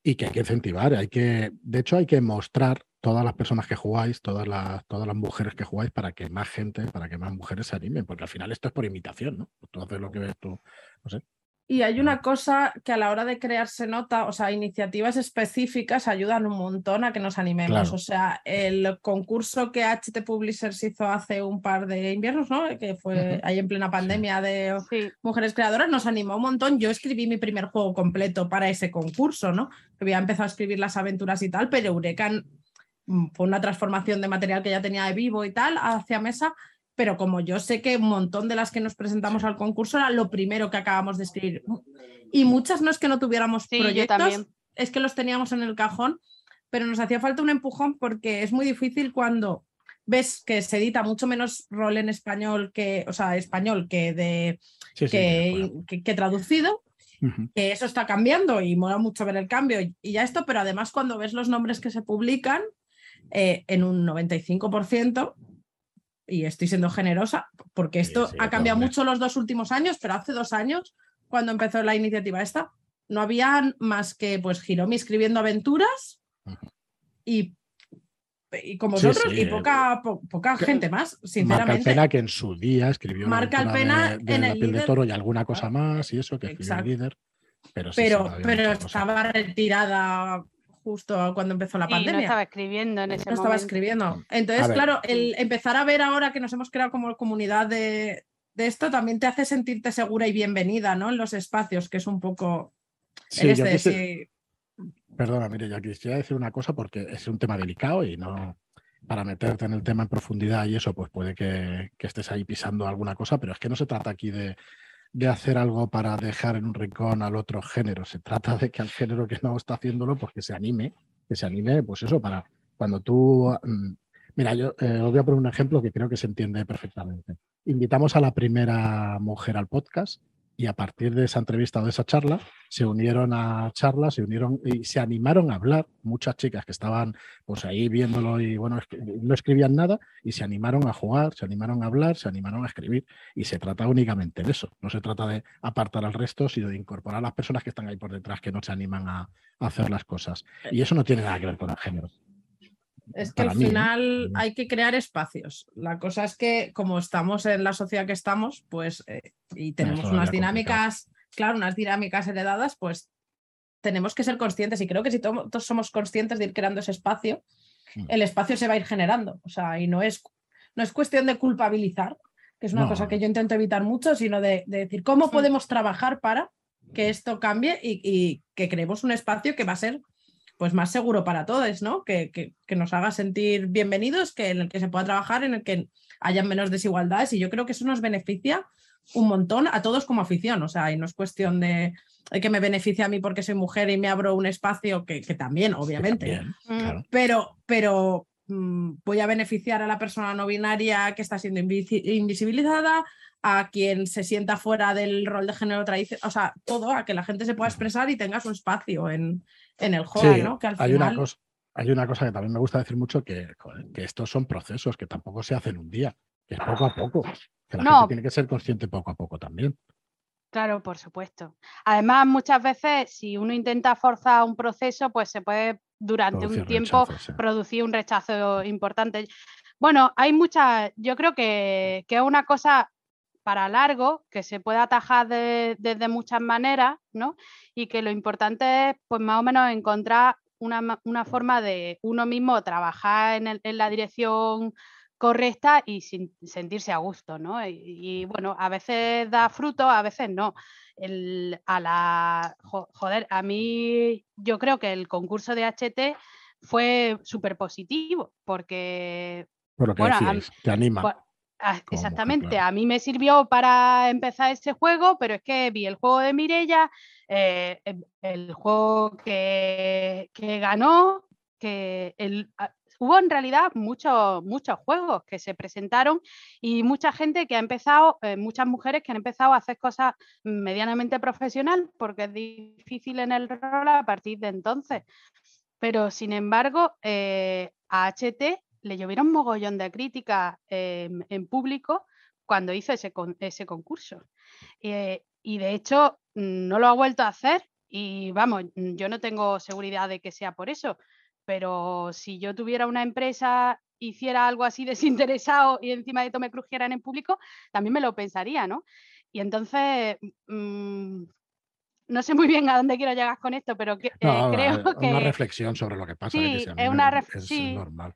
y que hay que incentivar, hay que, de hecho hay que mostrar todas las personas que jugáis, todas las, todas las mujeres que jugáis, para que más gente, para que más mujeres se animen, porque al final esto es por imitación, ¿no? Tú haces lo que ves tú, no sé. Y hay una cosa que a la hora de crearse nota, o sea, iniciativas específicas ayudan un montón a que nos animemos. O sea, el concurso que HT Publishers hizo hace un par de inviernos, ¿no? Que fue ahí en plena pandemia de mujeres creadoras, nos animó un montón. Yo escribí mi primer juego completo para ese concurso, ¿no? Había empezado a escribir las aventuras y tal, pero Eureka fue una transformación de material que ya tenía de vivo y tal hacia mesa pero como yo sé que un montón de las que nos presentamos al concurso era lo primero que acabamos de escribir. Y muchas no es que no tuviéramos proyectos, es que los teníamos en el cajón, pero nos hacía falta un empujón porque es muy difícil cuando ves que se edita mucho menos rol en español que, o sea, español que de que, traducido. Que eso está cambiando y mola mucho ver el cambio y, ya esto, pero además cuando ves los nombres que se publican, eh, en un 95% y estoy siendo generosa, porque esto ha cambiado mucho los dos últimos años, pero hace dos años, cuando empezó la iniciativa esta, no había más que pues Hiromi escribiendo aventuras y, y como vosotros y poca, poca gente más, sinceramente. Marca Alpena que en su día escribió Marca Alpena de, en la piel de toro y alguna cosa más y eso que escribió el líder. Pero, pero, pero estaba retirada justo cuando empezó la pandemia. No estaba escribiendo en ese no estaba escribiendo. Entonces, claro, el empezar a ver ahora que nos hemos creado como comunidad de, esto también te hace sentirte segura y bienvenida, ¿no? En los espacios, que es un poco. Sí, este, Perdona, mire, ya quisiera decir una cosa porque es un tema delicado y no para meterte en el tema en profundidad y eso, pues puede que, que estés ahí pisando alguna cosa, pero es que no se trata aquí de, de hacer algo para dejar en un rincón al otro género. Se trata de que al género que no está haciéndolo, pues que se anime, que se anime, pues eso, para cuando tú... Mm, mira, yo eh, os voy a poner un ejemplo que creo que se entiende perfectamente. Invitamos a la primera mujer al podcast y a partir de esa entrevista o de esa charla se unieron a charlas, se unieron y se animaron a hablar. Muchas chicas que estaban pues ahí viéndolo y bueno, no escribían nada y se animaron a jugar, se animaron a hablar, se animaron a escribir y se trata únicamente de eso. No se trata de apartar al resto, sino de incorporar a las personas que están ahí por detrás que no se animan a, a hacer las cosas. Y eso no tiene nada que ver con el género. Es que al ¿eh? final hay que crear espacios. La cosa es que como estamos en la sociedad que estamos, pues eh, y tenemos unas dinámicas, claro, unas dinámicas heredadas, pues tenemos que ser conscientes y creo que si todos somos conscientes de ir creando ese espacio, mm. el espacio se va a ir generando. O sea, y no es, no es cuestión de culpabilizar, que es una cosa que yo intento evitar mucho, sino de, decir cómo podemos trabajar para que esto cambie y que creemos un espacio que va a ser pues más seguro para todos, ¿no? Que, que, nos haga sentir bienvenidos, que en el que se pueda trabajar, en el que haya menos desigualdades. Y yo creo que eso nos beneficia un montón a todos como afición, o sea, y no es cuestión de, que me beneficie a mí porque soy mujer y me abro un espacio que, también, obviamente, mm. pero, pero mm, voy a beneficiar a la persona no binaria que está siendo invisibilizada, a quien se sienta fuera del rol de género tradicional, o sea, todo, a que la gente se pueda expresar y tenga su espacio en, en el hobby, ¿no? Que hay, una cosa, hay una cosa que también me gusta decir mucho, que, que estos son procesos que tampoco se hacen un día, que es poco a poco, que la gente tiene que ser consciente poco a poco también. Claro, por supuesto. Además, muchas veces, si uno intenta forzar un proceso, pues se puede durante un tiempo producir un rechazo importante. Bueno, hay muchas, yo creo que, que es una cosa para largo, que se puede atajar de, desde muchas maneras, ¿no? Y que lo importante es, pues más o menos, encontrar una, forma de uno mismo trabajar en, la dirección correcta y sin, sentirse a gusto, ¿no? Y, bueno, a veces da fruto, a veces no. a la, joder, a mí yo creo que el concurso de HT fue súper positivo porque... Por lo que te anima. Exactamente, a mí me sirvió para empezar ese juego, pero es que vi el juego de Mirella, eh, el, juego que, ganó, que el, ah, hubo en realidad muchos, muchos juegos que se presentaron y mucha gente que ha empezado, eh, muchas mujeres que han empezado a hacer cosas medianamente profesional, porque es difícil en el rol a partir de entonces. Pero sin embargo, eh, a HT le llovieron mogollón de críticas en público cuando hizo ese, ese concurso. Eh, y de hecho, no lo ha vuelto a hacer y vamos, yo no tengo seguridad de que sea por eso, pero si yo tuviera una empresa, hiciera algo así desinteresado y encima de todo me crujieran en público, también me lo pensaría, ¿no? Y entonces, mm, no sé muy bien a dónde quiero llegar con esto, pero que, eh, creo que... Una reflexión sobre lo que pasa. Sí, es una reflexión. normal.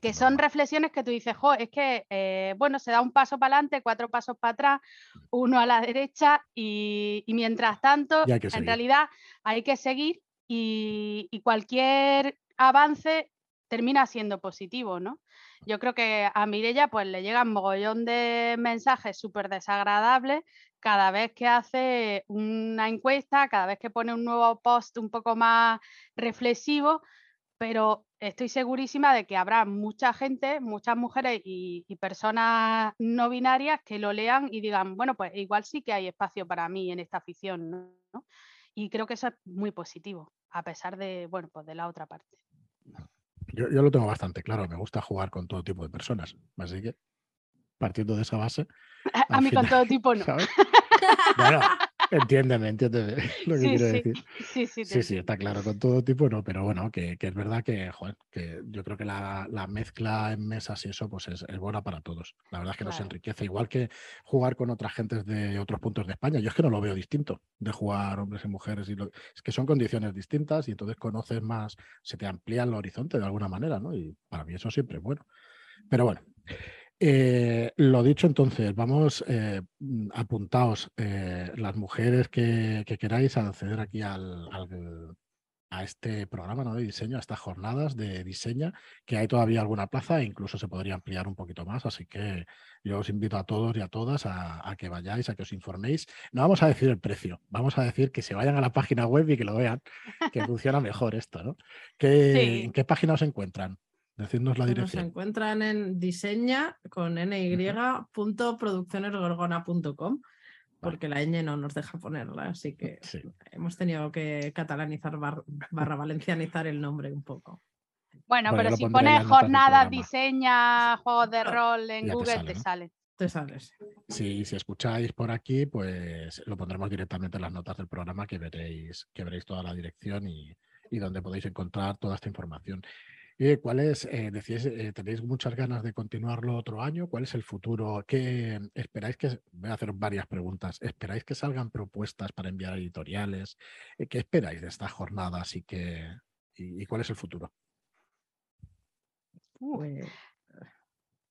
Que son reflexiones que tú dices, jo, es que, eh, bueno, se da un paso para adelante, cuatro pasos para atrás, uno a la derecha y, mientras tanto, en realidad hay que seguir y, cualquier avance termina siendo positivo, ¿no? Yo creo que a Mirella pues le llegan mogollón de mensajes súper desagradables cada vez que hace una encuesta, cada vez que pone un nuevo post un poco más reflexivo, pero estoy segurísima de que habrá mucha gente, muchas mujeres y, personas no binarias que lo lean y digan, bueno, pues igual sí que hay espacio para mí en esta afición, ¿no? Y creo que eso es muy positivo, a pesar de, bueno, pues de la otra parte. Yo, lo tengo bastante claro, me gusta jugar con todo tipo de personas, así que partiendo de esa base. A, mí con todo tipo no. Bueno, entiéndeme, entiéndeme lo que quiero decir. Sí, sí, sí, sí, está claro, con todo tipo no, pero bueno, que, es verdad que, joder, que yo creo que la, mezcla en mesas y eso pues es, buena para todos. La verdad es que nos enriquece, igual que jugar con otras gentes de otros puntos de España. Yo es que no lo veo distinto de jugar hombres y mujeres, y es que son condiciones distintas y entonces conoces más, se te amplía el horizonte de alguna manera, ¿no? Y para mí eso siempre es bueno. Pero bueno. Eh, lo dicho entonces, vamos, eh, apuntaos, eh, las mujeres que, queráis acceder aquí al, a este programa ¿no? de diseño, a estas jornadas de diseño, que hay todavía alguna plaza e incluso se podría ampliar un poquito más, así que yo os invito a todos y a todas a, que vayáis, a que os informéis. No vamos a decir el precio, vamos a decir que se vayan a la página web y que lo vean, que funciona mejor esto, ¿no? ¿En qué página os encuentran? Decidnos la dirección. Se encuentran en diseña con ny.produccionesgorgona.com porque la ñ no nos deja ponerla, así que hemos tenido que catalanizar barra valencianizar el nombre un poco. Bueno, pero si pones jornada, diseña, juegos de rol en Google, te sale. Te sales. Sí, si escucháis por aquí, pues lo pondremos directamente en las notas del programa que veréis, que veréis toda la dirección y, y donde podéis encontrar toda esta información. ¿Cuál es, eh, decís, eh, tenéis muchas ganas de continuarlo otro año? ¿Cuál es el futuro? ¿Qué esperáis que, voy a hacer varias preguntas, ¿esperáis que salgan propuestas para enviar editoriales? Eh, ¿Qué esperáis de estas jornadas y, que, y, cuál es el futuro? Pues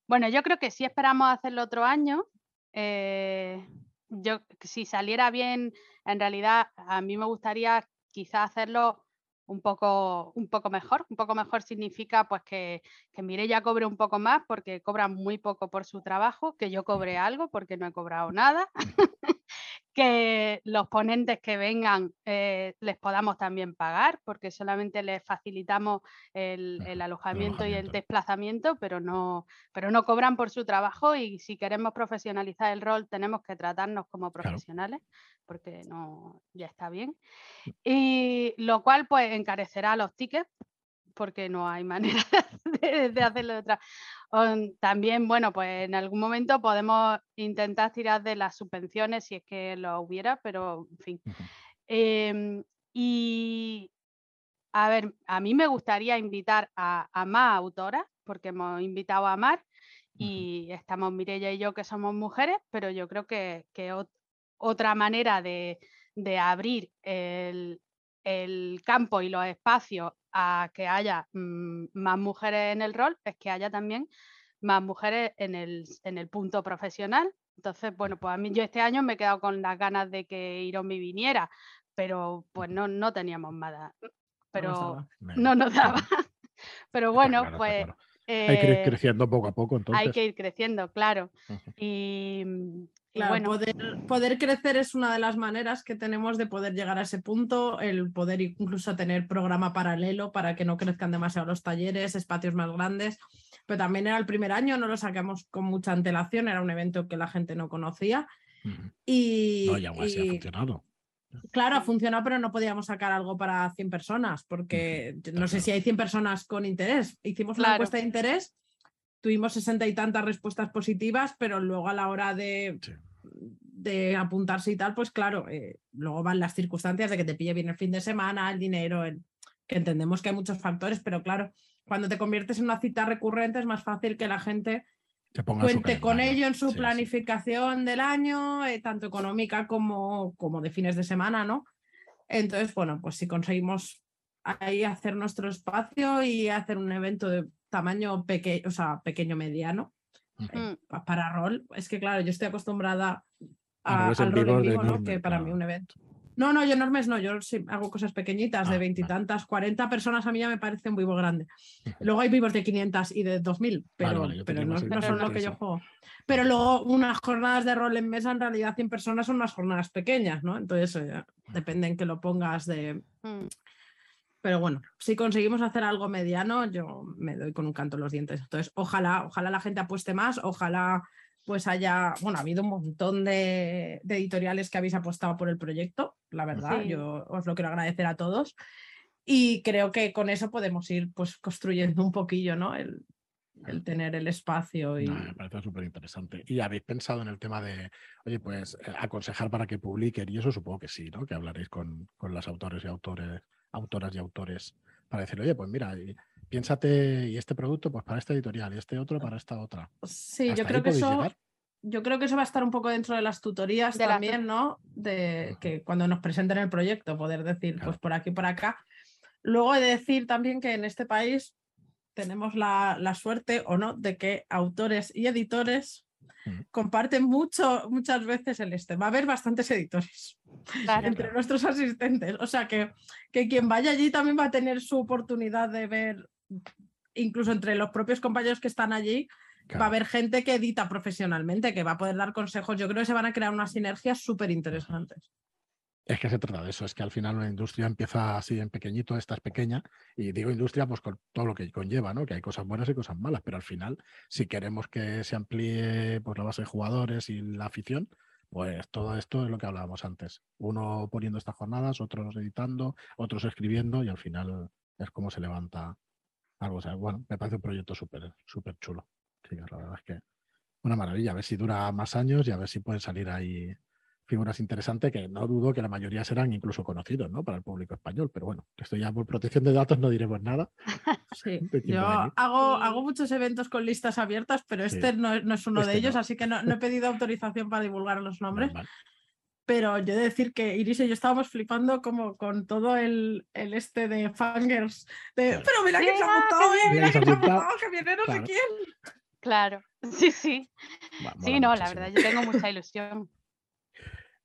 bueno, yo creo que sí esperamos hacerlo otro año. yo, si saliera bien, en realidad a mí me gustaría quizá hacerlo un poco, un poco mejor. Un poco mejor significa pues que, que Mireia cobre un poco más porque cobra muy poco por su trabajo, que yo cobre algo porque no he cobrado nada, que los ponentes que vengan eh, les podamos también pagar porque solamente les facilitamos el, alojamiento, y el desplazamiento, pero no, pero no cobran por su trabajo y si queremos profesionalizar el rol tenemos que tratarnos como profesionales porque no, ya está bien. Mm. Y lo cual pues encarecerá los tickets porque no hay manera de, hacerlo de otra. También, bueno, pues en algún momento podemos intentar tirar de las subvenciones si es que lo hubiera, pero en fin. Em, y a ver, a mí me gustaría invitar a, más autoras, porque hemos invitado a Mar y estamos Mirella y yo que somos mujeres, pero yo creo que, que otra manera de, abrir el, campo y los espacios a que haya mm, más mujeres en el rol es que haya también más mujeres en el, en el punto profesional. Entonces, bueno, pues a mí yo este año me he quedado con las ganas de que Iromi viniera, pero pues no, no teníamos nada. Pero no nos daba. Pero bueno, pues... hay que ir eh, creciendo poco a poco, entonces. Hay que ir creciendo, claro. Y, poder, crecer es una de las maneras que tenemos de poder llegar a ese punto, el poder incluso tener programa paralelo para que no crezcan demasiado los talleres, espacios más grandes. Pero también era el primer año, no lo sacamos con mucha antelación, era un evento que la gente no conocía. Y, no, y aún así ha funcionado. Claro, ha funcionado, pero no podíamos sacar algo para 100 personas, porque no sé si hay 100 personas con interés. Hicimos una encuesta de interés tuvimos sesenta y tantas respuestas positivas, pero luego a la hora de, de apuntarse y tal, pues claro, eh, luego van las circunstancias de que te pille bien el fin de semana, el dinero, que entendemos que hay muchos factores, pero claro, cuando te conviertes en una cita recurrente es más fácil que la gente cuente con ello en su planificación del año, eh, tanto económica como, como de fines de semana, ¿no? Entonces, bueno, pues si conseguimos ahí hacer nuestro espacio y hacer un evento de tamaño pequeño, o sea, pequeño mediano eh, para rol, es que claro, yo estoy acostumbrada a, al rol en vivo, ¿no? que para mí un evento. No, no, yo enormes no, yo sí hago cosas pequeñitas de ah, veintitantas, cuarenta personas a mí ya me parece un vivo grande. Luego hay vivos de 500 y de 2000, pero, pero no, son lo que yo juego. Pero luego unas jornadas de rol en mesa, en realidad 100 personas son unas jornadas pequeñas, ¿no? Entonces eh, depende en que lo pongas de... Pero bueno, si conseguimos hacer algo mediano, yo me doy con un canto en los dientes. Entonces, ojalá, ojalá la gente apueste más, ojalá pues haya, bueno, ha habido un montón de, editoriales que habéis apostado por el proyecto, la verdad, yo os lo quiero agradecer a todos. Y creo que con eso podemos ir pues construyendo un poquillo, ¿no? El, el tener el espacio. Y... me parece súper interesante. ¿Y habéis pensado en el tema de, oye, pues eh, aconsejar para que publiquen? Y eso supongo que sí, ¿no? Que hablaréis con, con las autores y autores autoras y autores para decir, oye, pues mira, piénsate, y este producto, pues para esta editorial, y este otro para esta otra. Sí, yo creo que eso. Yo creo que eso va a estar un poco dentro de las tutorías también, ¿no? De que cuando nos presenten el proyecto, poder decir, pues por aquí, por acá. Luego he de decir también que en este país tenemos la, la suerte o no de que autores y editores comparten mucho, muchas veces el este. Va a haber bastantes editores entre nuestros asistentes. O sea que, que quien vaya allí también va a tener su oportunidad de ver, incluso entre los propios compañeros que están allí, va a haber gente que edita profesionalmente, que va a poder dar consejos. Yo creo que se van a crear unas sinergias súper interesantes. Es que se trata de eso, es que al final una industria empieza así en pequeñito, esta es pequeña, y digo industria pues con todo lo que conlleva, ¿no? Que hay cosas buenas y cosas malas, pero al final, si queremos que se amplíe pues, la base de jugadores y la afición, pues todo esto es lo que hablábamos antes. Uno poniendo estas jornadas, otros editando, otros escribiendo, y al final es como se levanta algo. O sea, bueno, me parece un proyecto súper, súper chulo. Sí, la verdad es que una maravilla, a ver si dura más años y a ver si pueden salir ahí figuras interesantes que no dudo que la mayoría serán incluso conocidos ¿no? para el público español, pero bueno, esto ya por protección de datos no diremos nada. Sí, yo hago, hago muchos eventos con listas abiertas, pero este no, es uno de este ellos, así que no, he pedido autorización para divulgar los nombres. Pero yo he de decir que Iris y yo estábamos flipando como con todo el, el este de fangers. De, Pero mira que se ha montado, mira que se ha montado, que viene no sé quién. Claro, sí, sí. sí, no, la verdad, yo tengo mucha ilusión.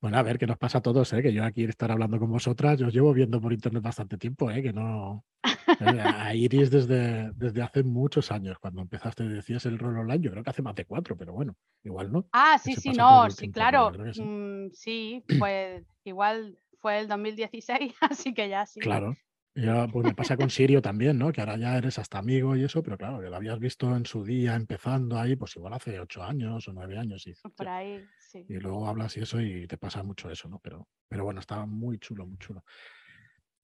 Bueno, a ver qué nos pasa a todos, ¿eh? que yo aquí estar hablando con vosotras, yo os llevo viendo por internet bastante tiempo, ¿eh? que no. Eh, a Iris desde, desde hace muchos años, cuando empezaste, decías el rol online, yo creo que hace más de cuatro, pero bueno, igual no. Ah, sí, sí, no, sí, claro. Mm, sí. pues igual fue el 2016, así que ya sí. Claro, ya, pues me pasa con Sirio también, ¿no? Que ahora ya eres hasta amigo y eso, pero claro, que lo habías visto en su día empezando ahí, pues igual hace ocho años o nueve años. Y, Por ahí, sí. Y luego hablas y eso y te pasa mucho eso, ¿no? Pero, pero bueno, estaba muy chulo, muy chulo.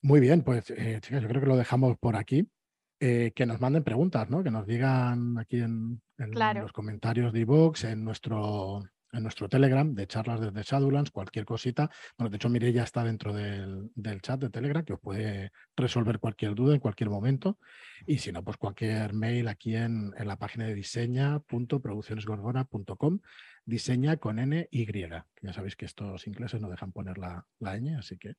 Muy bien, pues eh, chicas, yo creo que lo dejamos por aquí. Eh, que nos manden preguntas, ¿no? Que nos digan aquí en, los comentarios de iVoox, en nuestro en nuestro Telegram de charlas desde Shadowlands, cualquier cosita. Bueno, de hecho, ya está dentro del, chat de Telegram que os puede resolver cualquier duda en cualquier momento. Y si no, pues cualquier mail aquí en, la página de diseña.produccionesgorgona.com. Diseña con N Y. Ya sabéis que estos ingleses no dejan poner la, la ñ, así que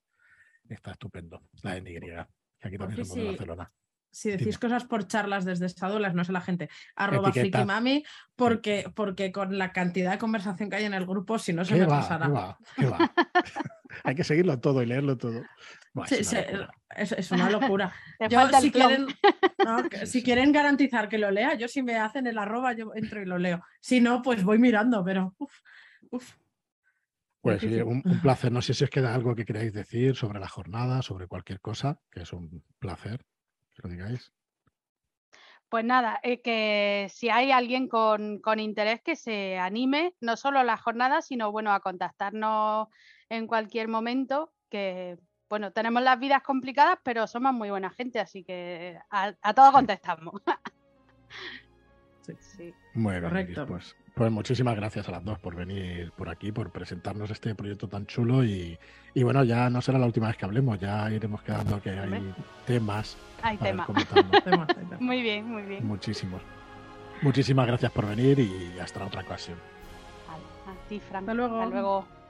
está estupendo. La N Y, que aquí también somos de Barcelona si decís cosas por charlas desde Shadowlands, no sé la gente, arroba frikimami, porque, porque con la cantidad de conversación que hay en el grupo, si no se me pasará. hay que seguirlo todo y leerlo todo. es, una locura. si, quieren, si quieren garantizar que lo lea, yo si me hacen el arroba, yo entro y lo leo. Si no, pues voy mirando, pero Pues un, un, placer. No sé si os queda algo que queráis decir sobre la jornada, sobre cualquier cosa, que es un placer lo digáis. Pues nada, eh, que si hay alguien con, interés que se anime, no solo a la jornada, sino bueno, a contactarnos en cualquier momento, que bueno, tenemos las vidas complicadas, pero somos muy buena gente, así que a, a todo contestamos. Sí. Muy bien, Correcto. pues, pues muchísimas gracias a las dos por venir por aquí, por presentarnos este proyecto tan chulo y, y bueno, ya no será la última vez que hablemos, ya iremos quedando que hay temas Hay tema. Temas. Muy bien, muy bien. Muchísimos. Muchísimas gracias por venir y hasta la otra ocasión. Vale, a ti, Fran. Hasta luego. Hasta luego.